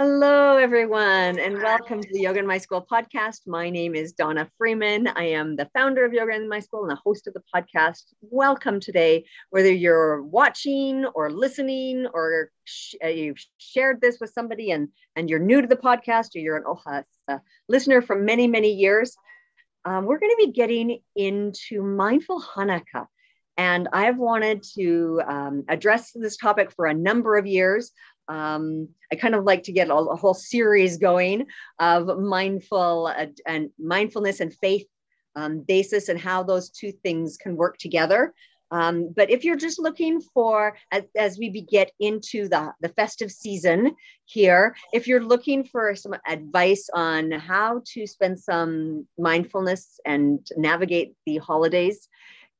Hello, everyone, and welcome to the Yoga in My School podcast. My name is Donna Freeman. I am the founder of Yoga in My School and the host of the podcast. Welcome today, whether you're watching or listening or sh- uh, you've shared this with somebody and, and you're new to the podcast or you're an oh, a listener for many, many years. Um, we're going to be getting into mindful Hanukkah. And I've wanted to um, address this topic for a number of years. Um, I kind of like to get a, a whole series going of mindful uh, and mindfulness and faith um, basis and how those two things can work together. Um, but if you're just looking for, as, as we get into the, the festive season here, if you're looking for some advice on how to spend some mindfulness and navigate the holidays,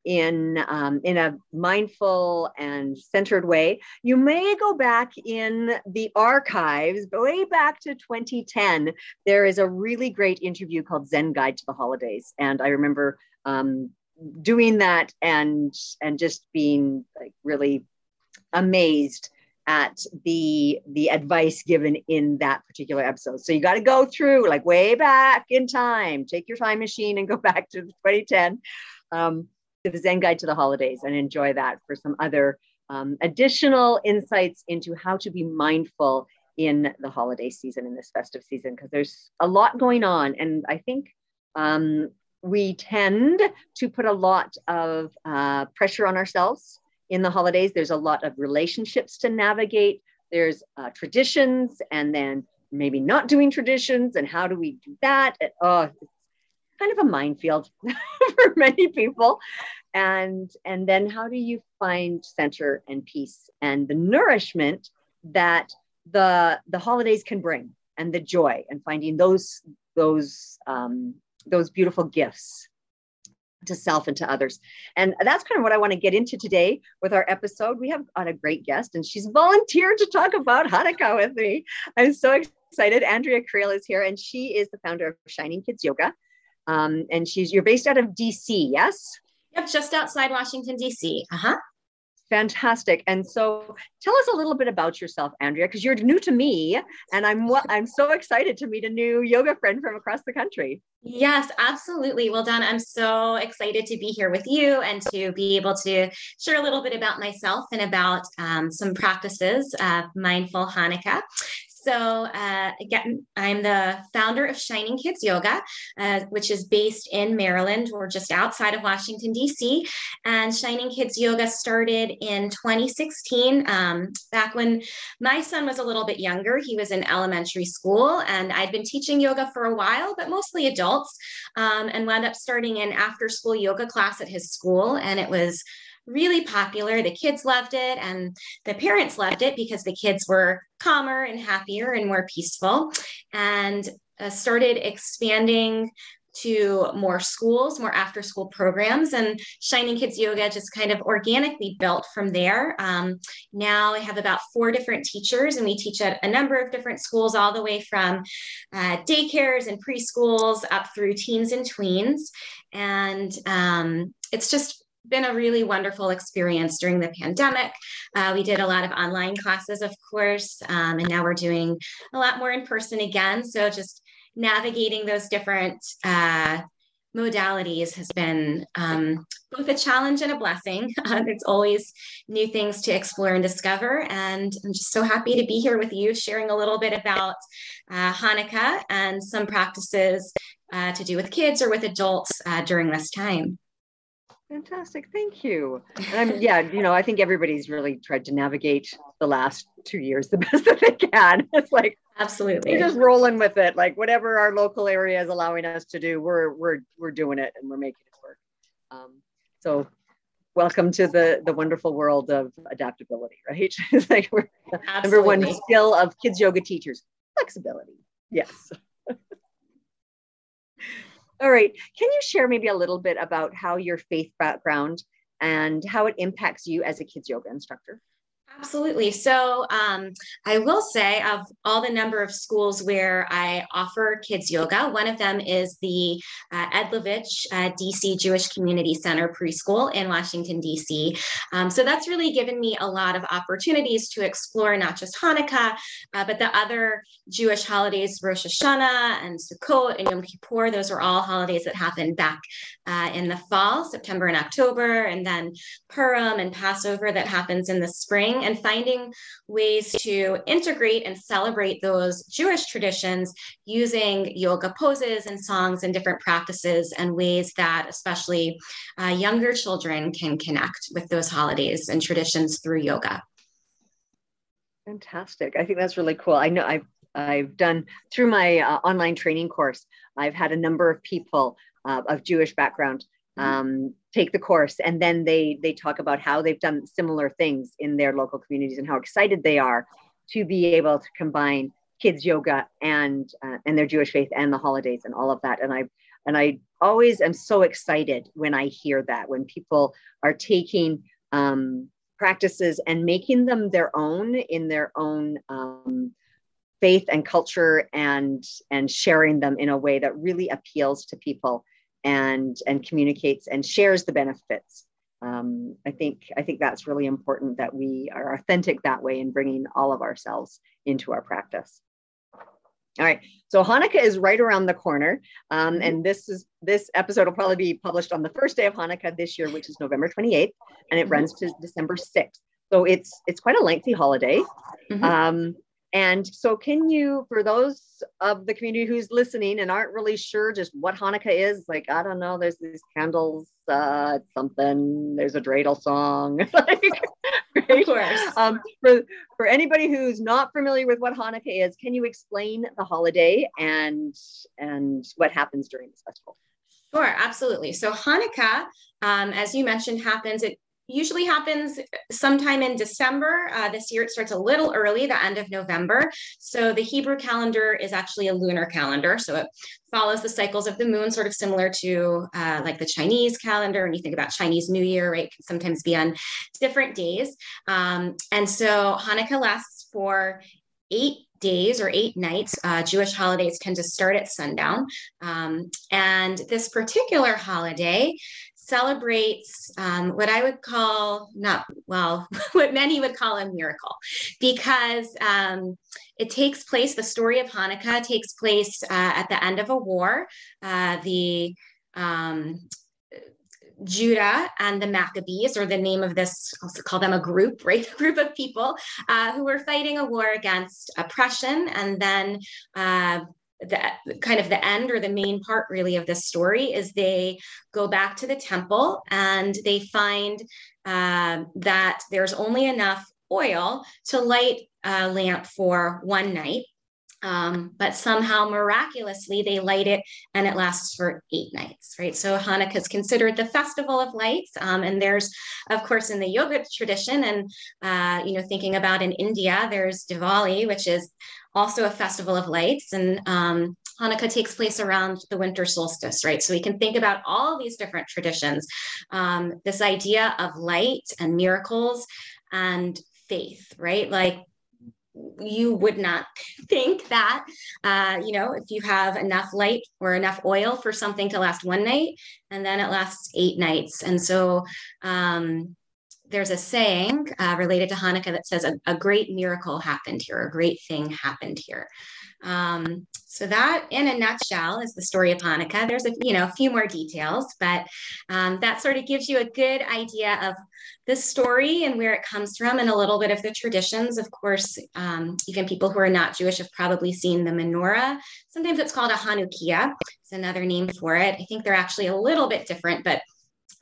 in um, in a mindful and centered way, you may go back in the archives way back to 2010. There is a really great interview called Zen Guide to the Holidays, and I remember um, doing that and and just being like really amazed at the the advice given in that particular episode. So you got to go through like way back in time. Take your time machine and go back to 2010. Um, the Zen Guide to the Holidays and enjoy that for some other um, additional insights into how to be mindful in the holiday season, in this festive season, because there's a lot going on. And I think um, we tend to put a lot of uh, pressure on ourselves in the holidays. There's a lot of relationships to navigate, there's uh, traditions, and then maybe not doing traditions. And how do we do that? And, oh, kind of a minefield for many people and and then how do you find center and peace and the nourishment that the the holidays can bring and the joy and finding those those um, those beautiful gifts to self and to others. And that's kind of what I want to get into today with our episode. We have got a great guest, and she's volunteered to talk about Hanukkah with me. I'm so excited. Andrea Creel is here, and she is the founder of Shining Kids Yoga. Um, and she's you're based out of DC, yes? Yep, just outside Washington D.C. Uh huh. Fantastic. And so, tell us a little bit about yourself, Andrea, because you're new to me, and I'm I'm so excited to meet a new yoga friend from across the country. Yes, absolutely. Well, Don, I'm so excited to be here with you and to be able to share a little bit about myself and about um, some practices of mindful Hanukkah. So, uh, again, I'm the founder of Shining Kids Yoga, uh, which is based in Maryland. We're just outside of Washington, D.C. And Shining Kids Yoga started in 2016, um, back when my son was a little bit younger. He was in elementary school, and I'd been teaching yoga for a while, but mostly adults, um, and wound up starting an after school yoga class at his school. And it was really popular. The kids loved it and the parents loved it because the kids were calmer and happier and more peaceful and uh, started expanding to more schools, more after school programs, and Shining Kids Yoga just kind of organically built from there. Um, now I have about four different teachers, and we teach at a number of different schools, all the way from uh, daycares and preschools up through teens and tweens. And um, it's just been a really wonderful experience during the pandemic. Uh, we did a lot of online classes, of course, um, and now we're doing a lot more in person again. So just navigating those different uh, modalities has been um, both a challenge and a blessing. Uh, it's always new things to explore and discover. And I'm just so happy to be here with you, sharing a little bit about uh, Hanukkah and some practices uh, to do with kids or with adults uh, during this time. Fantastic. Thank you. And I'm, yeah, you know, I think everybody's really tried to navigate the last two years the best that they can. It's like absolutely we're just rolling with it. Like whatever our local area is allowing us to do, we're we're we're doing it and we're making it work. Um, so welcome to the the wonderful world of adaptability, right? it's like we're the number one skill of kids yoga teachers, flexibility. Yes. All right. Can you share maybe a little bit about how your faith background and how it impacts you as a kids yoga instructor? Absolutely. So um, I will say, of all the number of schools where I offer kids yoga, one of them is the uh, Edlavitch uh, DC Jewish Community Center preschool in Washington, DC. Um, so that's really given me a lot of opportunities to explore not just Hanukkah, uh, but the other Jewish holidays, Rosh Hashanah and Sukkot and Yom Kippur. Those are all holidays that happen back uh, in the fall, September and October, and then Purim and Passover that happens in the spring and finding ways to integrate and celebrate those Jewish traditions using yoga poses and songs and different practices and ways that especially uh, younger children can connect with those holidays and traditions through yoga. Fantastic. I think that's really cool. I know I've I've done through my uh, online training course. I've had a number of people uh, of Jewish background. Um, take the course. And then they they talk about how they've done similar things in their local communities and how excited they are to be able to combine kids yoga and uh, and their jewish faith and the holidays and all of that. And i and i always am so excited when i hear that when people are taking um, practices and making them their own in their own um, faith and culture and and sharing them in a way that really appeals to people and and communicates and shares the benefits um, i think i think that's really important that we are authentic that way in bringing all of ourselves into our practice all right so hanukkah is right around the corner um, mm-hmm. and this is this episode will probably be published on the first day of hanukkah this year which is november 28th and it mm-hmm. runs to december 6th so it's it's quite a lengthy holiday mm-hmm. um, and so, can you, for those of the community who's listening and aren't really sure just what Hanukkah is, like, I don't know, there's these candles, uh, something, there's a dreidel song. like, Of course. Um, for, for anybody who's not familiar with what Hanukkah is, can you explain the holiday and, and what happens during this festival? Sure, absolutely. So Hanukkah, um, as you mentioned, happens. It usually happens sometime in December. Uh, this year it starts a little early, the end of November. So the Hebrew calendar is actually a lunar calendar. So it follows the cycles of the moon, sort of similar to uh, like the Chinese calendar. And you think about Chinese New Year, right? It can sometimes be on different days. Um, and so Hanukkah lasts for eight days or eight nights. Uh, Jewish holidays tend to start at sundown. Um, and this particular holiday celebrates um, what I would call not well, what many would call a miracle, because um, it takes place. The story of Hanukkah takes place uh, at the end of a war. Uh, the um, Judah and the Maccabees, or the name of this, I'll call them a group, right? A group of people uh, who were fighting a war against oppression and then uh, the kind of the end or the main part really of this story is they go back to the temple and they find uh, that there's only enough oil to light a lamp for one night um, but somehow miraculously they light it and it lasts for eight nights right? So hanukkah is considered the festival of lights um, and there's of course in the yoga tradition and uh, you know thinking about in india there's diwali which is also a festival of lights. And um, Hanukkah takes place around the winter solstice, right? So we can think about all these different traditions. Um, this idea of light and miracles and faith, right? Like you would not think that, uh, you know, if you have enough light or enough oil for something to last one night and then it lasts eight nights. And so, um, there's a saying uh, related to Hanukkah that says a, a, great miracle happened here, a great thing happened here. Um, so that, in a nutshell, is the story of Hanukkah. There's a you know a few more details, but um, that sort of gives you a good idea of the story and where it comes from, and a little bit of the traditions. Of course, um, even people who are not Jewish have probably seen the menorah. Sometimes it's called a Hanukkiah. It's another name for it. I think they're actually a little bit different, but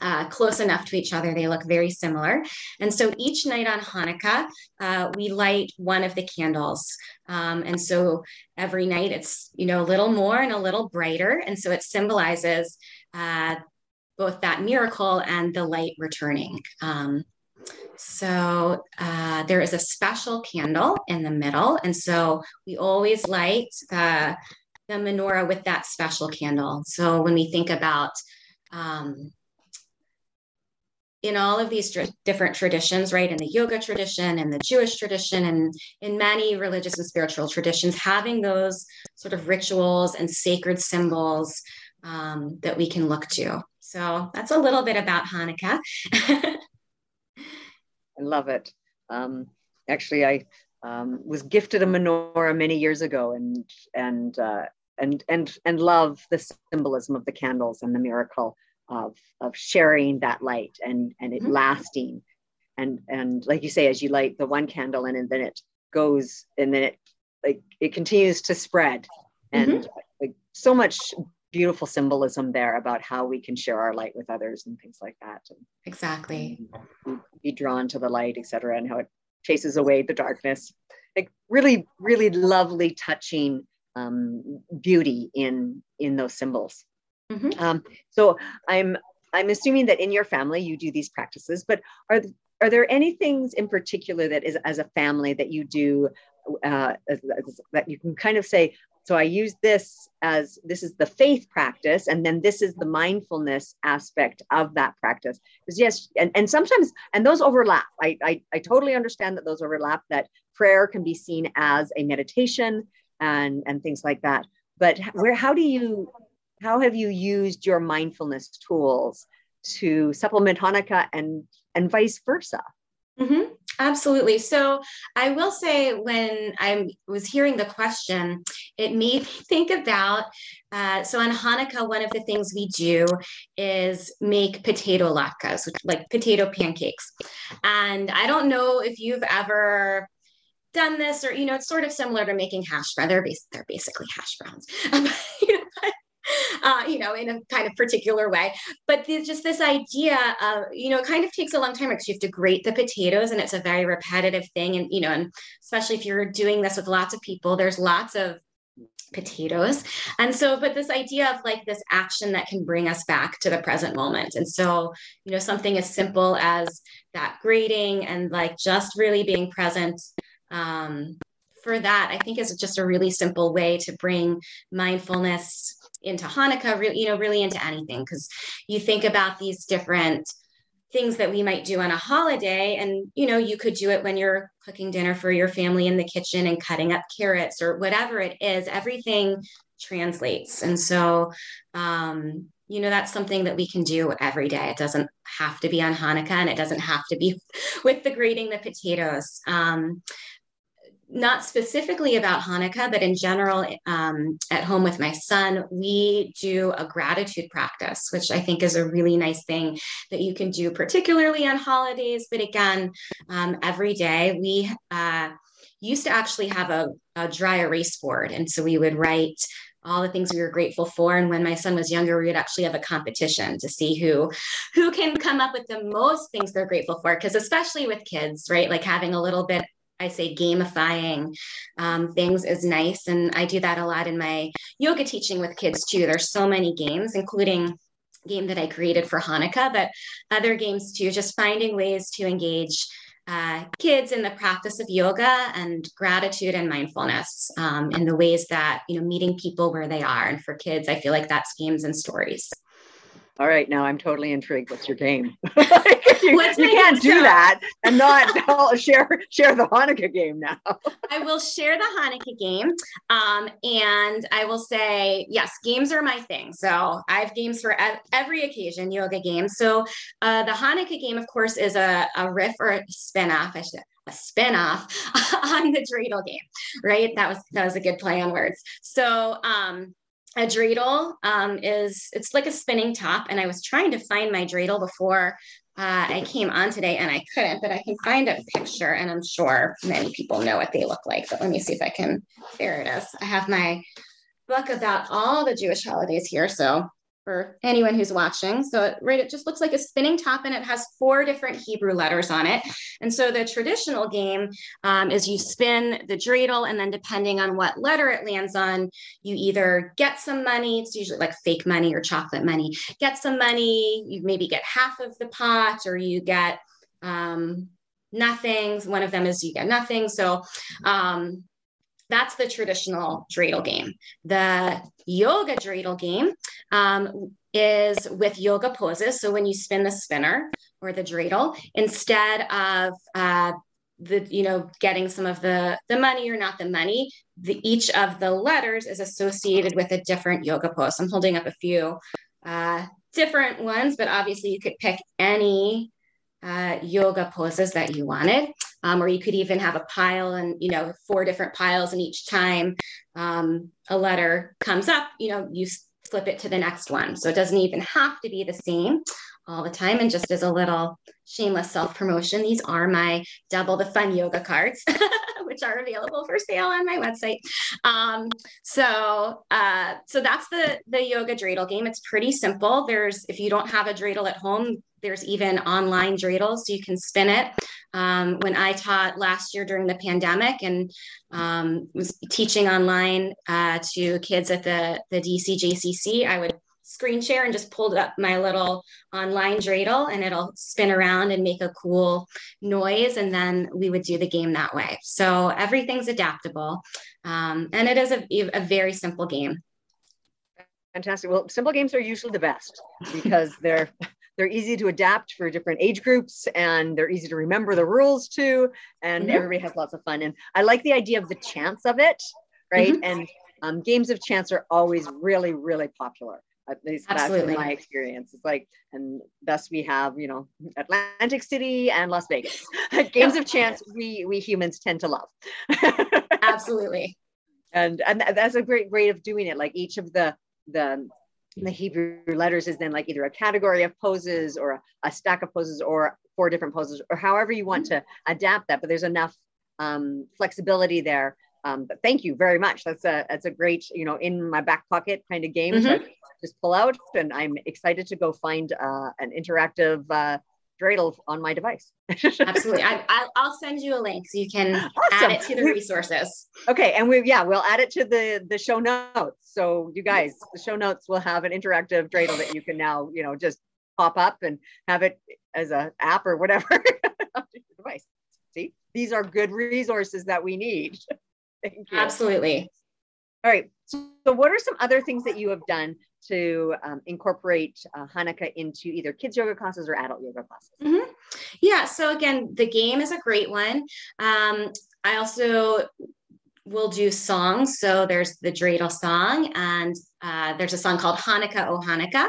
uh, close enough to each other. They look very similar. And so each night on Hanukkah, uh, we light one of the candles. Um, and so every night it's, you know, a little more and a little brighter. And so it symbolizes uh, both that miracle and the light returning. Um, so uh, there is a special candle in the middle. And so we always light the, the menorah with that special candle. So when we think about um, in all of these tr- different traditions, right? In the yoga tradition and the Jewish tradition and in many religious and spiritual traditions, having those sort of rituals and sacred symbols um, that we can look to. So that's a little bit about Hanukkah. I love it. Um, actually, I um, was gifted a menorah many years ago, and and uh, and and and love the symbolism of the candles and the miracle of of sharing that light and and it mm-hmm. lasting. And and like you say as you light the one candle and, and then it goes and then it like it continues to spread. And mm-hmm. like so much beautiful symbolism there about how we can share our light with others and things like that. And, exactly. be drawn to the light etc and how it chases away the darkness. Like really really lovely touching um, beauty in in those symbols Mm-hmm. Um, so I'm I'm assuming that in your family you do these practices, but are are there any things in particular that is as a family that you do uh, as, that you can kind of say? So I use this as this is the faith practice, and then this is the mindfulness aspect of that practice. Because yes, and, and sometimes and those overlap. I, I I totally understand that those overlap. That prayer can be seen as a meditation and and things like that. But where how do you how have you used your mindfulness tools to supplement Hanukkah and and vice versa? Mm-hmm. Absolutely. So I will say, when I was hearing the question, it made me think about. Uh, so on Hanukkah, one of the things we do is make potato latkes, which, like potato pancakes. And I don't know if you've ever done this or you know it's sort of similar to making hash browns they're, bas- they're basically hash browns uh, you know, in a kind of particular way. But there's just this idea of, you know, it kind of takes a long time because you have to grate the potatoes and it's a very repetitive thing. And, you know, and especially if you're doing this with lots of people, there's lots of potatoes. And so, but this idea of like this action that can bring us back to the present moment. And so, you know, something as simple as that grating and like just really being present um, for that, I think is just a really simple way to bring mindfulness into Hanukkah, really, you know, really into anything. Because you think about these different things that we might do on a holiday and you know you could do it when you're cooking dinner for your family in the kitchen and cutting up carrots or whatever it is everything translates and so um you know that's something that we can do every day it doesn't have to be on hanukkah and it doesn't have to be with the grating the potatoes um, not specifically about Hanukkah, but in general, um, at home with my son, we do a gratitude practice, which I think is a really nice thing that you can do, particularly on holidays. But again, um, every day we uh, used to actually have a, a dry erase board. And so we would write all the things we were grateful for and when my son was younger we would actually have a competition to see who who can come up with the most things they're grateful for because especially with kids right like having a little bit I say gamifying um, things is nice. And I do that a lot in my yoga teaching with kids too. There's so many games, including game that I created for Hanukkah, but other games too, just finding ways to engage uh, kids in the practice of yoga and gratitude and mindfulness um, in the ways that, you know, meeting people where they are. And for kids, I feel like that's games and stories all right, now I'm totally intrigued. What's your game? you, you can't do that and not share share the Hanukkah game now. I will share the Hanukkah game, um, and I will say yes, games are my thing. So I have games for every occasion, yoga games. So uh, the Hanukkah game, of course, is a, a riff or a spin off. I should a spin-off on the dreidel game, right? That was that was a good play on words. So um a dreidel um, is it's like a spinning top and i was trying to find my dreidel before uh, I came on today and I couldn't, but I can find a picture and I'm sure many people know what they look like. But let me see if I can. There it is. I have my book about all the Jewish holidays here. So for anyone who's watching. So right, it just looks like a spinning top and it has four different Hebrew letters on it. And so the traditional game um, is you spin the dreidel and then depending on what letter it lands on, you either get some money, it's usually like fake money or chocolate money, get some money, you maybe get half of the pot or you get um, nothing. One of them is you get nothing. So um, that's the traditional dreidel game. The yoga dreidel game um, is with yoga poses. So when you spin the spinner or the dreidel, instead of uh, the you know getting some of the the money or not the money, the each of the letters is associated with a different yoga pose. I'm holding up a few uh, different ones, but obviously you could pick any uh, yoga poses that you wanted. Um, or you could even have a pile and, you know, four different piles. And each time um, a letter comes up, you know, you flip it to the next one. So it doesn't even have to be the same all the time. And just as a little shameless self promotion, these are my double the fun yoga cards, which are available for sale on my website. Um, so, uh, so that's the the yoga dreidel game. It's pretty simple. There's if you don't have a dreidel at home, there's even online dreidels, so you can spin it. Um, when I taught last year during the pandemic and um, was teaching online uh, to kids at the the DC JCC, I would screen share and just pulled up my little online dreidel and it'll spin around and make a cool noise and then we would do the game that way. So everything's adaptable. Um, and it is a, a very simple game. Fantastic. Well simple games are usually the best because they're they're easy to adapt for different age groups and they're easy to remember the rules too and mm-hmm. everybody has lots of fun. And i like the idea of the chance of it right? Mm-hmm. and um, games of chance are always really really popular at least Absolutely. that's my experience. It's like, and thus we have, you know, Atlantic City and Las Vegas. Games of chance we we humans tend to love. Absolutely. And and that's a great way of doing it. Like each of the the the Hebrew letters is then like either a category of poses or a, a stack of poses or four different poses or however you want mm-hmm. to adapt that. But there's enough um, flexibility there um, but thank you very much. That's a that's a great you know in my back pocket kind of game. Mm-hmm. So just pull out, and I'm excited to go find uh, an interactive uh, dreidel on my device. Absolutely, I, will send you a link so you can awesome. add it to the resources. Okay, and we yeah we'll add it to the the show notes. So you guys, the show notes will have an interactive dreidel that you can now you know just pop up and have it as a app or whatever on your device. See, these are good resources that we need. Thank you. Absolutely. All right. So, what are some other things that you have done to um, incorporate uh, Hanukkah into either kids yoga classes or adult yoga classes? Mm-hmm. Yeah. So again, the game is a great one. Um, I also will do songs. So there's the dreidel song, and uh, there's a song called Hanukkah, Oh Hanukkah,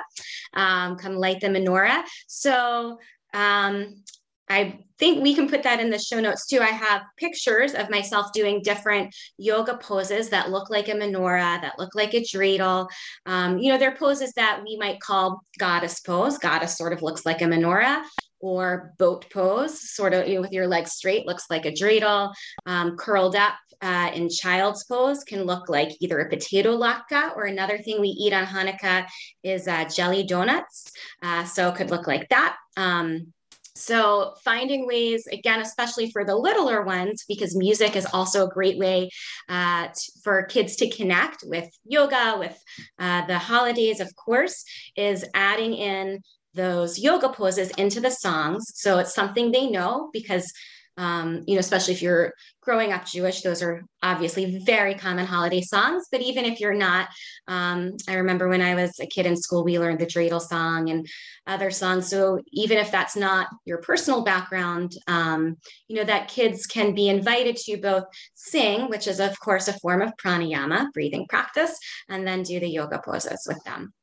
um, come light the menorah. So um, I think we can put that in the show notes too. I have pictures of myself doing different yoga poses that look like a menorah, that look like a dreidel. Um, you know, they're poses that we might call goddess pose. Goddess sort of looks like a menorah or boat pose, sort of you know, with your legs straight, looks like a dreidel. Um, curled up uh, in child's pose can look like either a potato latke or another thing we eat on Hanukkah is uh, jelly donuts. Uh, so it could look like that. Um, so, finding ways, again, especially for the littler ones, because music is also a great way uh, for kids to connect with yoga, with uh, the holidays, of course, is adding in those yoga poses into the songs. So, it's something they know because um, you know, especially if you're growing up Jewish, those are obviously very common holiday songs. But even if you're not, um, I remember when I was a kid in school, we learned the dreidel song and other songs. So even if that's not your personal background, um, you know, that kids can be invited to both sing, which is, of course, a form of pranayama, breathing practice, and then do the yoga poses with them.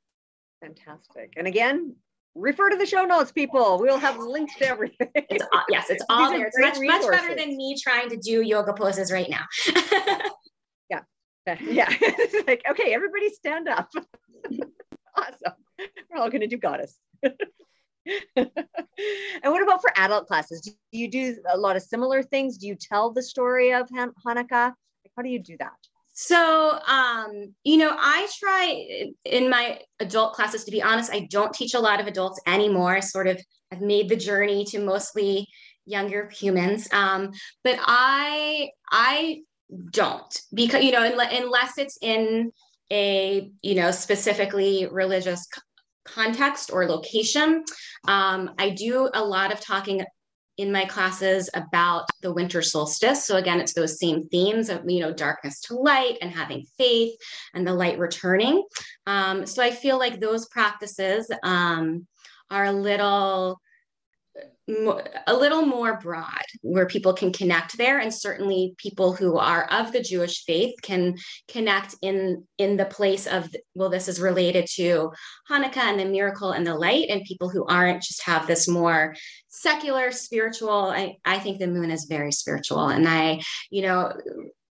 Fantastic. And again, refer to the show notes, people. We'll have links to everything. It's, yes, it's all there. It's much, much better than me trying to do yoga poses right now. yeah. Yeah. It's like, okay, everybody stand up. awesome. We're all going to do goddess. and what about for adult classes? Do you do a lot of similar things? Do you tell the story of Han- Hanukkah? How do you do that? So, um, you know, I try in my adult classes, to be honest, I don't teach a lot of adults anymore. I sort of I've made the journey to mostly younger humans. Um, but I, I don't because, you know, unless it's in a, you know, specifically religious context or location. Um, I do a lot of talking in my classes about the winter solstice. So again, it's those same themes of you know darkness to light and having faith and the light returning. Um, so I feel like those practices um, are a little a little more broad where people can connect there. And certainly people who are of the jewish faith can connect in in the place of well this is related to hanukkah and the miracle and the light. And people who aren't just have this more secular spiritual i, I think the moon is very spiritual. And i you know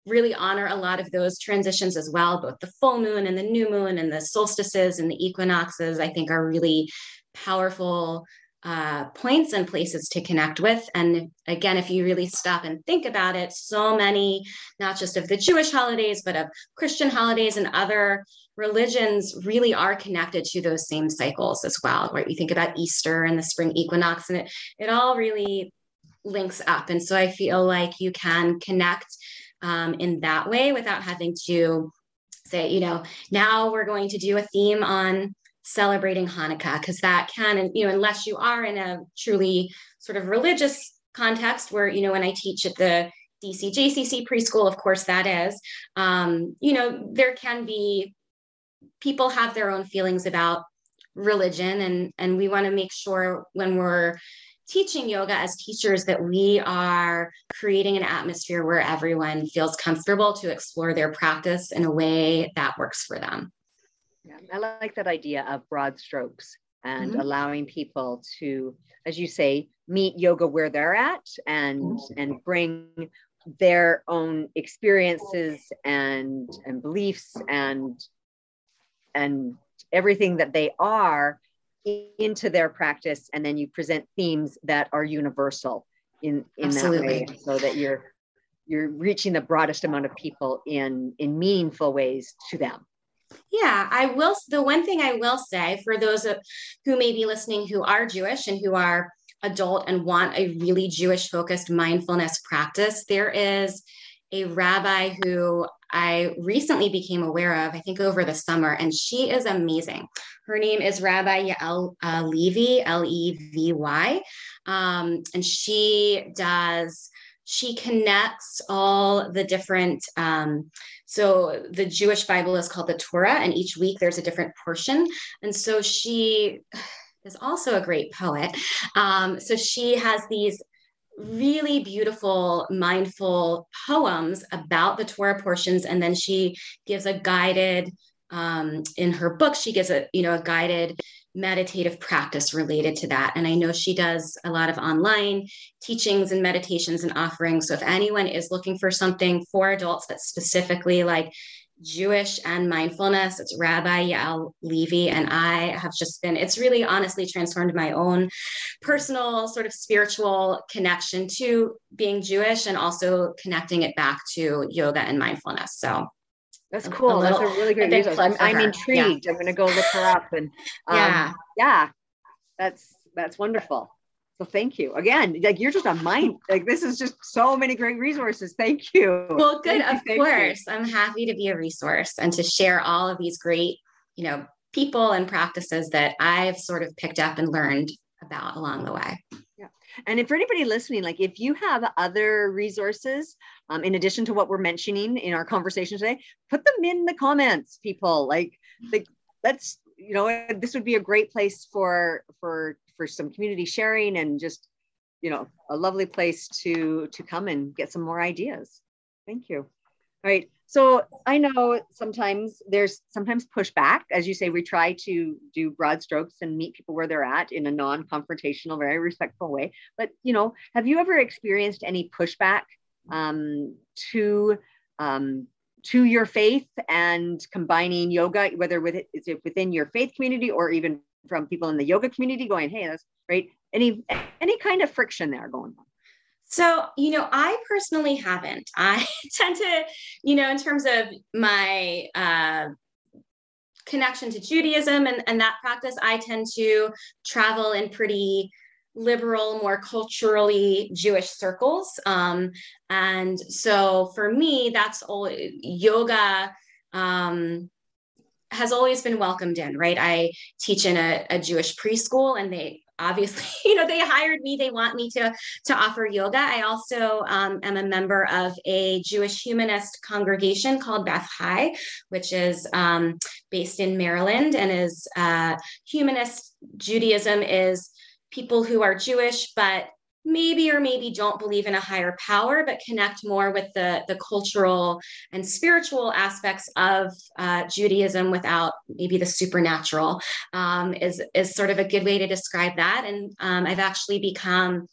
really honor a lot of those transitions as well. Both the full moon and the new moon and the solstices and the equinoxes i think are really powerful uh, points and places to connect with. And again, if you really stop and think about it, so many, not just of the Jewish holidays, but of Christian holidays and other religions really are connected to those same cycles as well, right? You think about Easter and the spring equinox, and it, it all really links up. And so I feel like you can connect um, in that way without having to say, you know, now we're going to do a theme on celebrating Hanukkah because that can, and you know, unless you are in a truly sort of religious context where, you know, when I teach at the DC JCC preschool, of course that is, um, you know, there can be people have their own feelings about religion and and we want to make sure when we're teaching yoga as teachers that we are creating an atmosphere where everyone feels comfortable to explore their practice in a way that works for them. Yeah, I like that idea of broad strokes and mm-hmm. allowing people to, as you say, meet yoga where they're at and mm-hmm. and bring their own experiences and and beliefs and and everything that they are into their practice and then you present themes that are universal in in Absolutely. that way so that you're you're reaching the broadest amount of people in in meaningful ways to them yeah, I will. The one thing I will say for those who may be listening who are Jewish and who are adult and want a really Jewish focused mindfulness practice, there is a rabbi who I recently became aware of, I think over the summer, and she is amazing. Her name is Rabbi Yael uh, Levy, L E V Y. Um, and she does she connects all the different um, so the jewish bible is called the torah and each week there's a different portion. And so she is also a great poet. Um, so she has these really beautiful mindful poems about the torah portions and then she gives a guided um, in her book she gives a you know a guided meditative practice related to that. And I know she does a lot of online teachings and meditations and offerings. So if anyone is looking for something for adults that's specifically like Jewish and mindfulness, it's Rabbi Yael Levy. And I have just been, it's really honestly transformed my own personal sort of spiritual connection to being Jewish and also connecting it back to yoga and mindfulness. So that's cool. Little, That's a really great resource. I'm, I'm intrigued. Yeah. I'm going to go look her up and um, yeah, yeah, that's that's wonderful. So thank you again. Like you're just a mind. Like this is just so many great resources. Thank you. Well, good. Thank of you, course, you. I'm happy to be a resource and to share all of these great, you know, people and practices that I've sort of picked up and learned about along the way. Yeah. And if for anybody listening, like if you have other resources, um, in addition to what we're mentioning in our conversation today, put them in the comments, people. Like, like let's, you know, this would be a great place for for for some community sharing and just, you know, a lovely place to to come and get some more ideas. Thank you. All right. so I know sometimes there's sometimes pushback. As you say, we try to do broad strokes and meet people where they're at in a non-confrontational, very respectful way. But you know, have you ever experienced any pushback um, to um, to your faith and combining yoga, whether with it, within your faith community or even from people in the yoga community, going, "Hey, that's great." Any any kind of friction there going on? So, you know, I personally haven't. I tend to, you know, in terms of my uh, connection to Judaism and, and that practice, I tend to travel in pretty liberal, more culturally Jewish circles. Um, and so for me, that's all yoga. Um, has always been welcomed in, right? I teach in a, a Jewish preschool and they obviously you know they hired me they want me to to offer yoga i also um, am a member of a jewish humanist congregation called beth chai which is um, based in maryland and is uh, humanist judaism is people who are jewish but maybe or maybe don't believe in a higher power, but connect more with the, the cultural and spiritual aspects of uh, Judaism without maybe the supernatural um, is, is sort of a good way to describe that. And um, I've actually become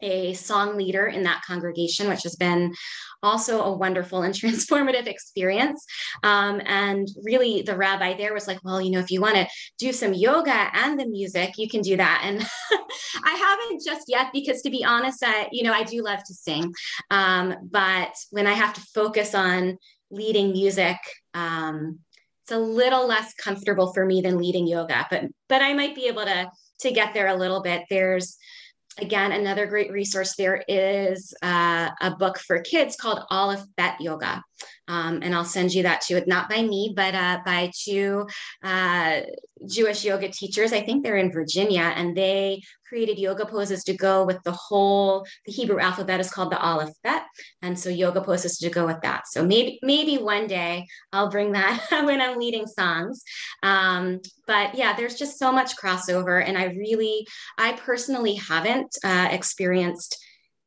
a song leader in that congregation, which has been also a wonderful and transformative experience. Um, and really, the rabbi there was like, well, you know, if you want to do some yoga and the music, you can do that. And I haven't just yet because, to be honest, I, you know, I do love to sing. Um, but when I have to focus on leading music, um, it's a little less comfortable for me than leading yoga. But but I might be able to to get there a little bit. There's again, another great resource there is uh, a book for kids called Aleph Bet Yoga. Um, and I'll send you that too. Not by me, but uh, by two uh, Jewish yoga teachers. I think they're in Virginia, and they created yoga poses to go with the whole. The Hebrew alphabet is called the Aleph Bet, and so yoga poses to go with that. So maybe maybe one day I'll bring that when I'm leading songs. Um, but yeah, there's just so much crossover, and I really, I personally haven't uh, experienced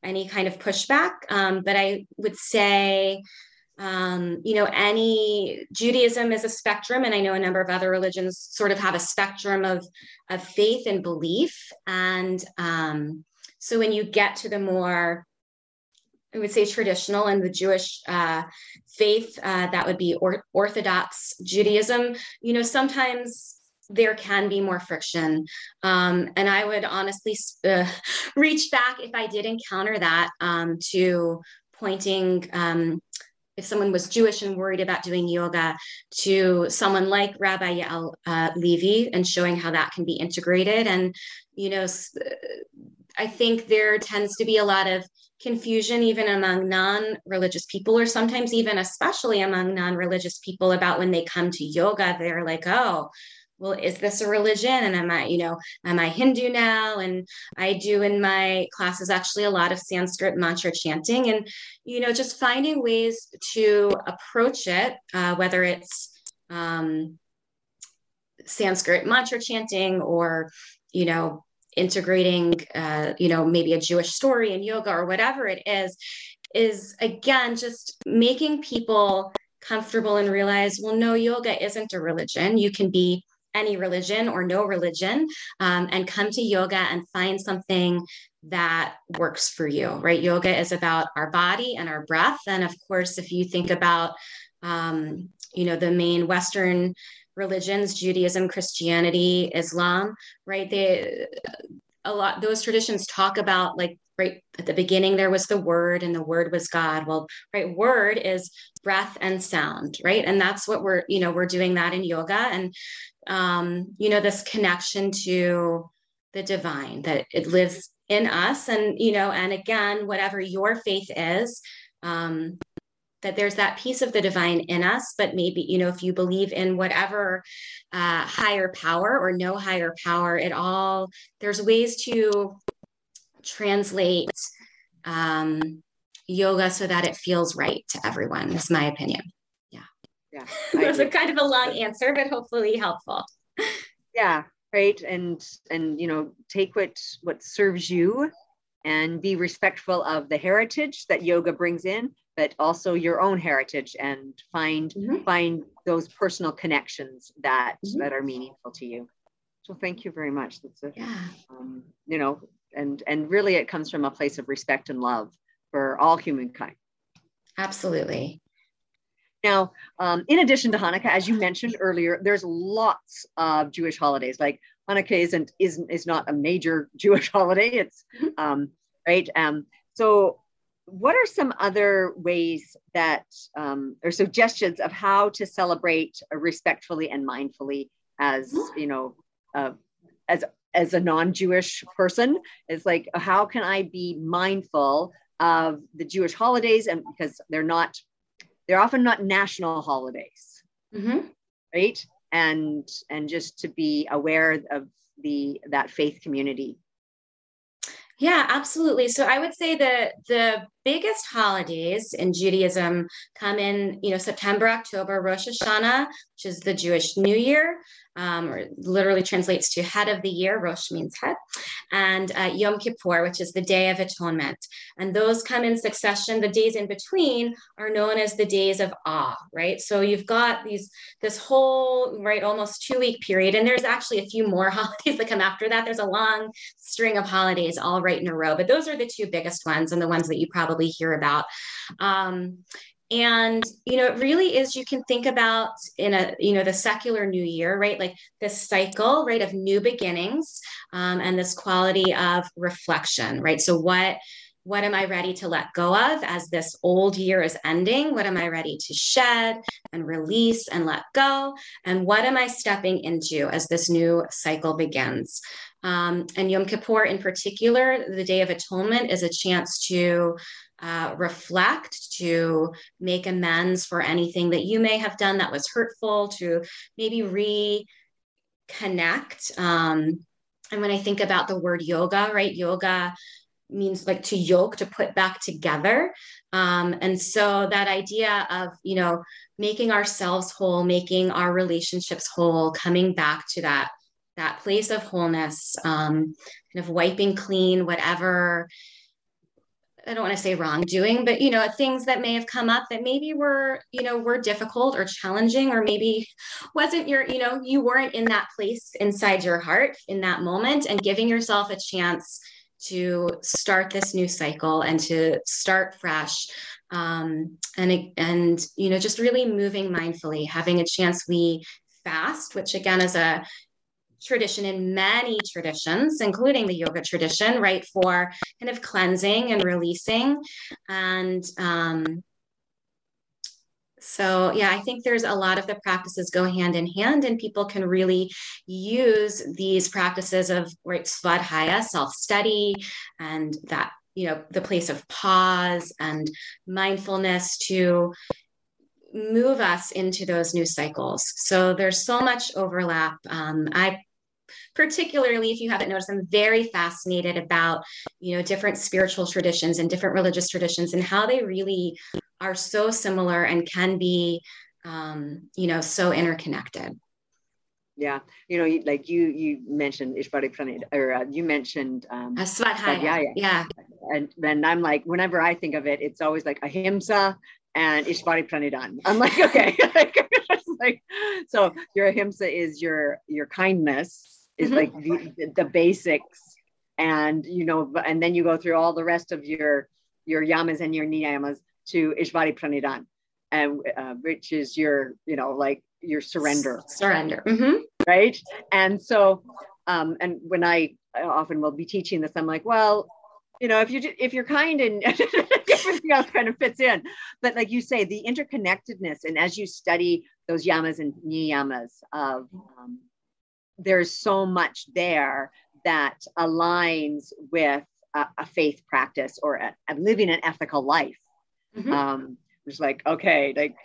any kind of pushback, um, but I would say um, you know, any Judaism is a spectrum, and I know a number of other religions sort of have a spectrum of of faith and belief. And um, so when you get to the more I would say traditional and the Jewish uh, faith, uh, that would be or- Orthodox Judaism. You know, sometimes there can be more friction. Um, and I would honestly uh, reach back if I did encounter that um, to pointing um, if someone was Jewish and worried about doing yoga, to someone like Rabbi Yael uh, Levy and showing how that can be integrated. And, you know, I think there tends to be a lot of confusion even among non-religious people or sometimes even especially among non-religious people about when they come to yoga they're like oh well, is this a religion? And am I, you know, am I Hindu now? And I do in my classes actually a lot of Sanskrit mantra chanting and, you know, just finding ways to approach it, uh, whether it's um, Sanskrit mantra chanting or, you know, integrating, uh, you know, maybe a Jewish story in yoga or whatever it is, is again just making people comfortable and realize, well, no, yoga isn't a religion. You can be any religion or no religion um, and come to yoga and find something that works for you, right? Yoga is about our body and our breath. And of course, if you think about, um, you know, the main Western religions, Judaism, Christianity, Islam, right? They, a lot, those traditions talk about like right? At the beginning there was the word and the word was god. Well right word is breath and sound right? And that's what we're you know we're doing that in yoga. And um, you know, this connection to the divine, that it lives in us. And, you know, and again, whatever your faith is, um, that there's that piece of the divine in us, but maybe, you know, if you believe in whatever uh, higher power or no higher power at all, there's ways to translate um, yoga so that it feels right to everyone, is my opinion. Yeah. Yeah. that was a kind of a long answer, but hopefully helpful. Yeah, right. And and you know, take what what serves you and be respectful of the heritage that yoga brings in, but also your own heritage and find mm-hmm. find those personal connections that mm-hmm. that are meaningful to you. So thank you very much. That's a, yeah. Um, you know, and and really it comes from a place of respect and love for all humankind. Absolutely. Now, um, in addition to Hanukkah, as you mentioned earlier, there's lots of Jewish holidays. Like Hanukkah isn't isn't is not a major Jewish holiday. It's um, right. Um, so, what are some other ways that um, or suggestions of how to celebrate respectfully and mindfully as mm-hmm. you know uh, as as a non-Jewish person? It's like how can I be mindful of the Jewish holidays and because they're not they're often not national holidays mm-hmm. right and and just to be aware of the that faith community yeah absolutely so i would say that the biggest holidays in judaism come in you know september october rosh hashanah which is the jewish new year um, or literally translates to head of the year. Rosh means head, and uh, Yom Kippur, which is the Day of Atonement. And those come in succession. The days in between are known as the days of awe, right? So you've got these this whole right almost two week period, and there's actually a few more holidays that come after that. There's a long string of holidays all right in a row, but those are the two biggest ones and the ones that you probably hear about. Um, and you know it really is you can think about in a you know the secular new year right? Like this cycle right of new beginnings um, and this quality of reflection right? So what what am i ready to let go of as this old year is ending? What am i ready to shed and release and let go? And what am i stepping into as this new cycle begins? Um, and yom kippur in particular the day of atonement is a chance to uh, reflect, to make amends for anything that you may have done that was hurtful, to maybe reconnect. Um, and when I think about the word yoga, right, yoga means like to yoke, to put back together. Um, and so that idea of, you know, making ourselves whole, making our relationships whole, coming back to that that place of wholeness, um, kind of wiping clean whatever I don't want to say wrongdoing, but you know, things that may have come up that maybe were, you know, were difficult or challenging, or maybe wasn't your, you know, you weren't in that place inside your heart in that moment, and giving yourself a chance to start this new cycle and to start fresh. Um, and and you know just really moving mindfully having a chance we fast which again is a tradition in many traditions, including the yoga tradition, right, for kind of cleansing and releasing. And um, so, yeah, I think there's a lot of the practices go hand in hand, and people can really use these practices of right, svadhyaya, self study, and that, you know, the place of pause and mindfulness to move us into those new cycles. So there's so much overlap. Um, I particularly if you haven't noticed i'm very fascinated about you know different spiritual traditions and different religious traditions and how they really are so similar and can be um, you know so interconnected. Yeah. You know like you you mentioned ishvari pranid or uh, you mentioned um uh, Svadhyaya. yeah. And then i'm like whenever i think of it it's always like ahimsa and ishvari pranidan i'm like okay. Like so your ahimsa is your your kindness is mm-hmm. like the, the basics. And you know and then you go through all the rest of your your yamas and your niyamas to ishvari pranidan and uh, which is your you know like your surrender. Surrender. Mm-hmm. right? And so um and when i, I often will be teaching this i'm like well you know if you if you're kind and everything else kind of fits in. But like you say the interconnectedness and as you study those yamas and niyamas of um, there's so much there that aligns with a, a faith practice or a, a, living an ethical life. Mm-hmm. Um, it's like, okay, like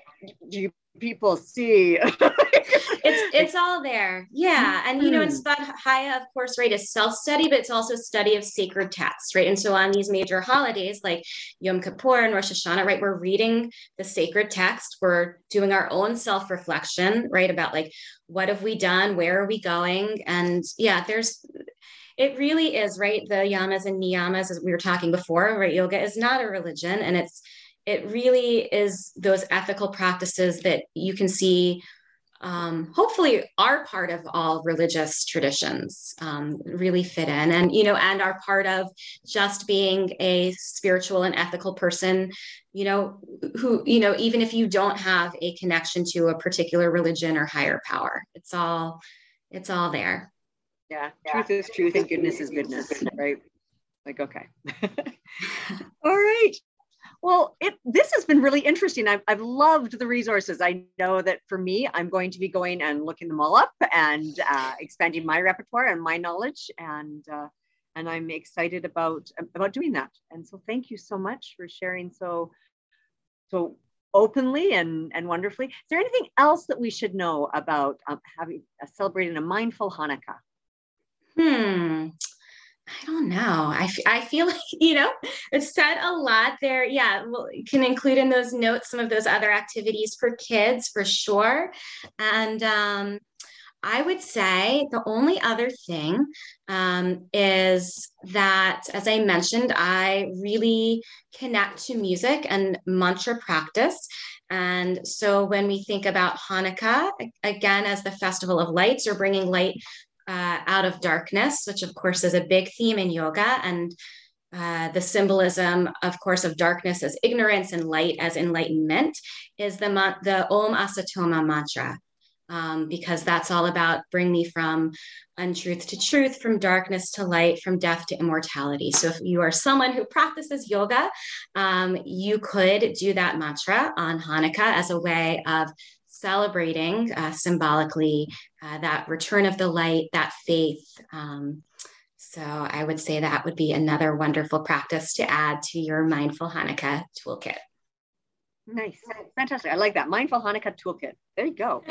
do you people see it's it's all there. Yeah. And you know in hmm. Svadhyaya of course right is self-study but it's also study of sacred texts right? And so on these major holidays like Yom Kippur and Rosh Hashanah right we're reading the sacred text. We're doing our own self-reflection right about like what have we done? Where are we going? And yeah there's it really is right the yamas and niyamas as we were talking before right? Yoga is not a religion and it's it really is those ethical practices that you can see um, hopefully are part of all religious traditions um, really fit in. And you know and are part of just being a spiritual and ethical person you know who you know even if you don't have a connection to a particular religion or higher power it's all it's all there. Yeah, yeah. truth is truth and goodness is goodness right? Like okay. All right well, it this has been really interesting. I've, I've loved the resources. I know that for me, I'm going to be going and looking them all up and uh, expanding my repertoire and my knowledge, and uh, and I'm excited about about doing that. And so, thank you so much for sharing so so openly and and wonderfully. Is there anything else that we should know about um, having uh, celebrating a mindful Hanukkah? Hmm. I don't know. I, f- I feel like, you know, it's said a lot there. Yeah, well, can include in those notes some of those other activities for kids for sure. And um, I would say the only other thing um, is that, as I mentioned, I really connect to music and mantra practice. And so when we think about Hanukkah, again, as the festival of lights or bringing light uh, out of darkness, which of course is a big theme in yoga, and uh, the symbolism, of course, of darkness as ignorance and light as enlightenment, is the the Om Asatoma mantra, um, because that's all about bring me from untruth to truth, from darkness to light, from death to immortality. So if you are someone who practices yoga, um, you could do that mantra on Hanukkah as a way of celebrating uh, symbolically uh, that return of the light, that faith. Um, so I would say that would be another wonderful practice to add to your Mindful Hanukkah toolkit. Nice. Fantastic. I like that. Mindful Hanukkah toolkit. There you go.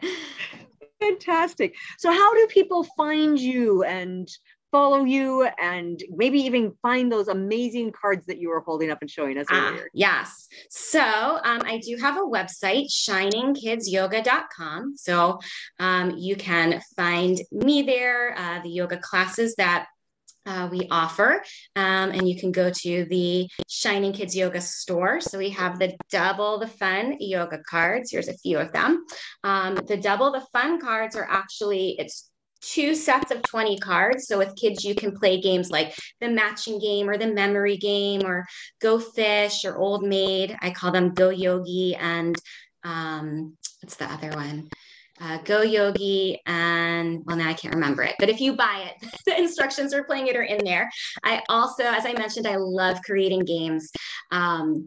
Fantastic. So, how do people find you and follow you and maybe even find those amazing cards that you were holding up and showing us ah, earlier. Yes. So um, I do have a website, shiningkidsyoga.com. So um, you can find me there, uh, the yoga classes that uh, we offer. Um, and you can go to the Shining Kids Yoga store. So we have the Double the Fun yoga cards. Here's a few of them. Um, the Double the Fun cards are actually, it's two sets of 20 cards. So with kids, you can play games like the matching game or the memory game or Go Fish or Old Maid. I call them Go Yogi and um, what's the other one? Uh, Go Yogi and well now I can't remember it but if you buy it the instructions for playing it are in there I also as I mentioned I love creating games um,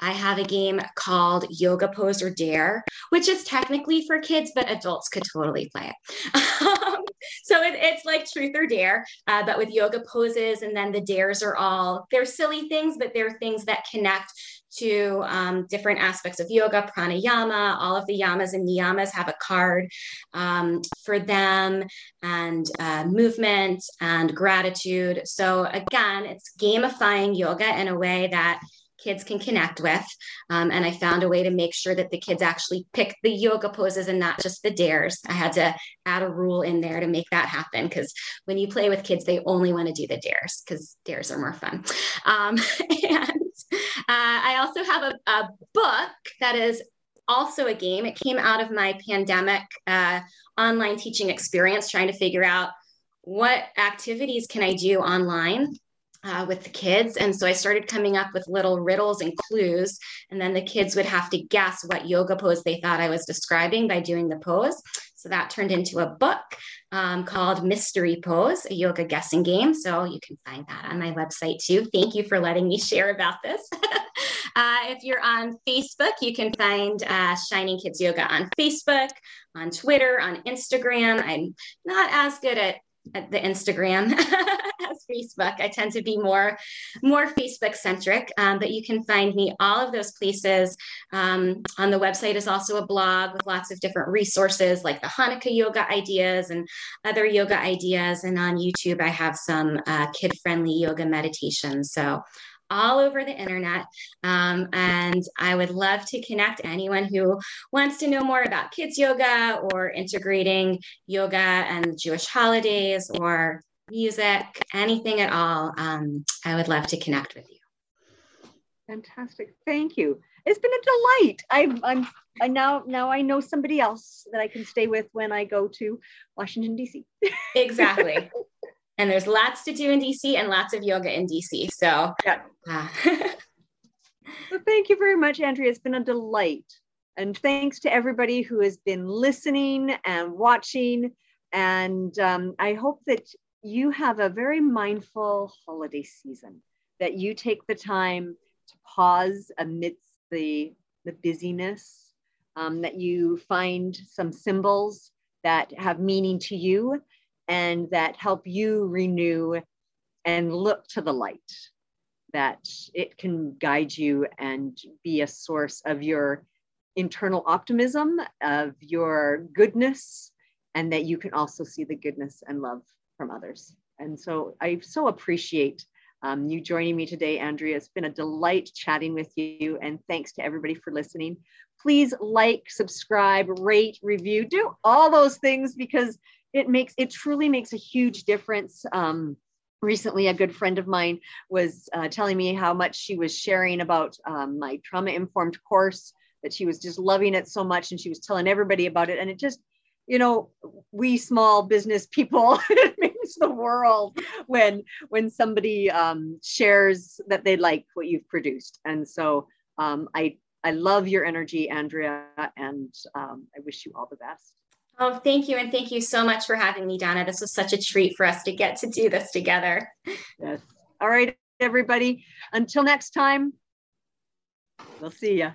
I have a game called Yoga Pose or Dare, which is technically for kids, but adults could totally play it. so it, it's like truth or dare, uh, but with yoga poses. And then the dares are all, they're silly things, but they're things that connect to um, different aspects of yoga, pranayama. All of the yamas and niyamas have a card um, for them, and uh, movement and gratitude. So, again, it's gamifying yoga in a way that kids can connect with. Um, and I found a way to make sure that the kids actually pick the yoga poses and not just the dares. I had to add a rule in there to make that happen because when you play with kids, they only want to do the dares because dares are more fun. Um, and uh, I also have a, a book that is also a game. It came out of my pandemic uh, online teaching experience, trying to figure out what activities can I do online uh, with the kids. And so I started coming up with little riddles and clues. And then the kids would have to guess what yoga pose they thought I was describing by doing the pose. So that turned into a book um, called Mystery Pose, a yoga guessing game. So you can find that on my website too. Thank you for letting me share about this. uh, if you're on Facebook, you can find uh, Shining Kids Yoga on Facebook, on Twitter, on Instagram. I'm not as good at at the Instagram as Facebook. I tend to be more more Facebook centric, um, but you can find me all of those places. Um, on the website is also a blog with lots of different resources like the Hanukkah yoga ideas and other yoga ideas. And on YouTube, I have some uh, kid friendly yoga meditations. So all over the internet. Um, and I would love to connect anyone who wants to know more about kids yoga or integrating yoga and Jewish holidays or music, anything at all. Um, I would love to connect with you. Fantastic. Thank you. It's been a delight. I'm I'm I now now I know somebody else that I can stay with when I go to Washington DC. exactly. And there's lots to do in DC and lots of yoga in DC. So yeah. Uh. well, thank you very much, Andrea. It's been a delight. And thanks to everybody who has been listening and watching. And um, I hope that you have a very mindful holiday season, that you take the time to pause amidst the, the busyness, um, that you find some symbols that have meaning to you and that help you renew and look to the light, that it can guide you and be a source of your internal optimism, of your goodness, and that you can also see the goodness and love from others. And so I so appreciate um, you joining me today, Andrea. It's been a delight chatting with you. And thanks to everybody for listening. Please like, subscribe, rate, review, do all those things because it makes it truly makes a huge difference. Um, recently, a good friend of mine was uh, telling me how much she was sharing about um, my trauma informed course, that she was just loving it so much. And she was telling everybody about it. And it just, you know, we small business people, it means the world when when somebody um, shares that they like what you've produced. And so um, I I love your energy, Andrea, and um, I wish you all the best. Oh, thank you. And thank you so much for having me, Donna. This was such a treat for us to get to do this together. Yes. All right, everybody. Until next time, we'll see you.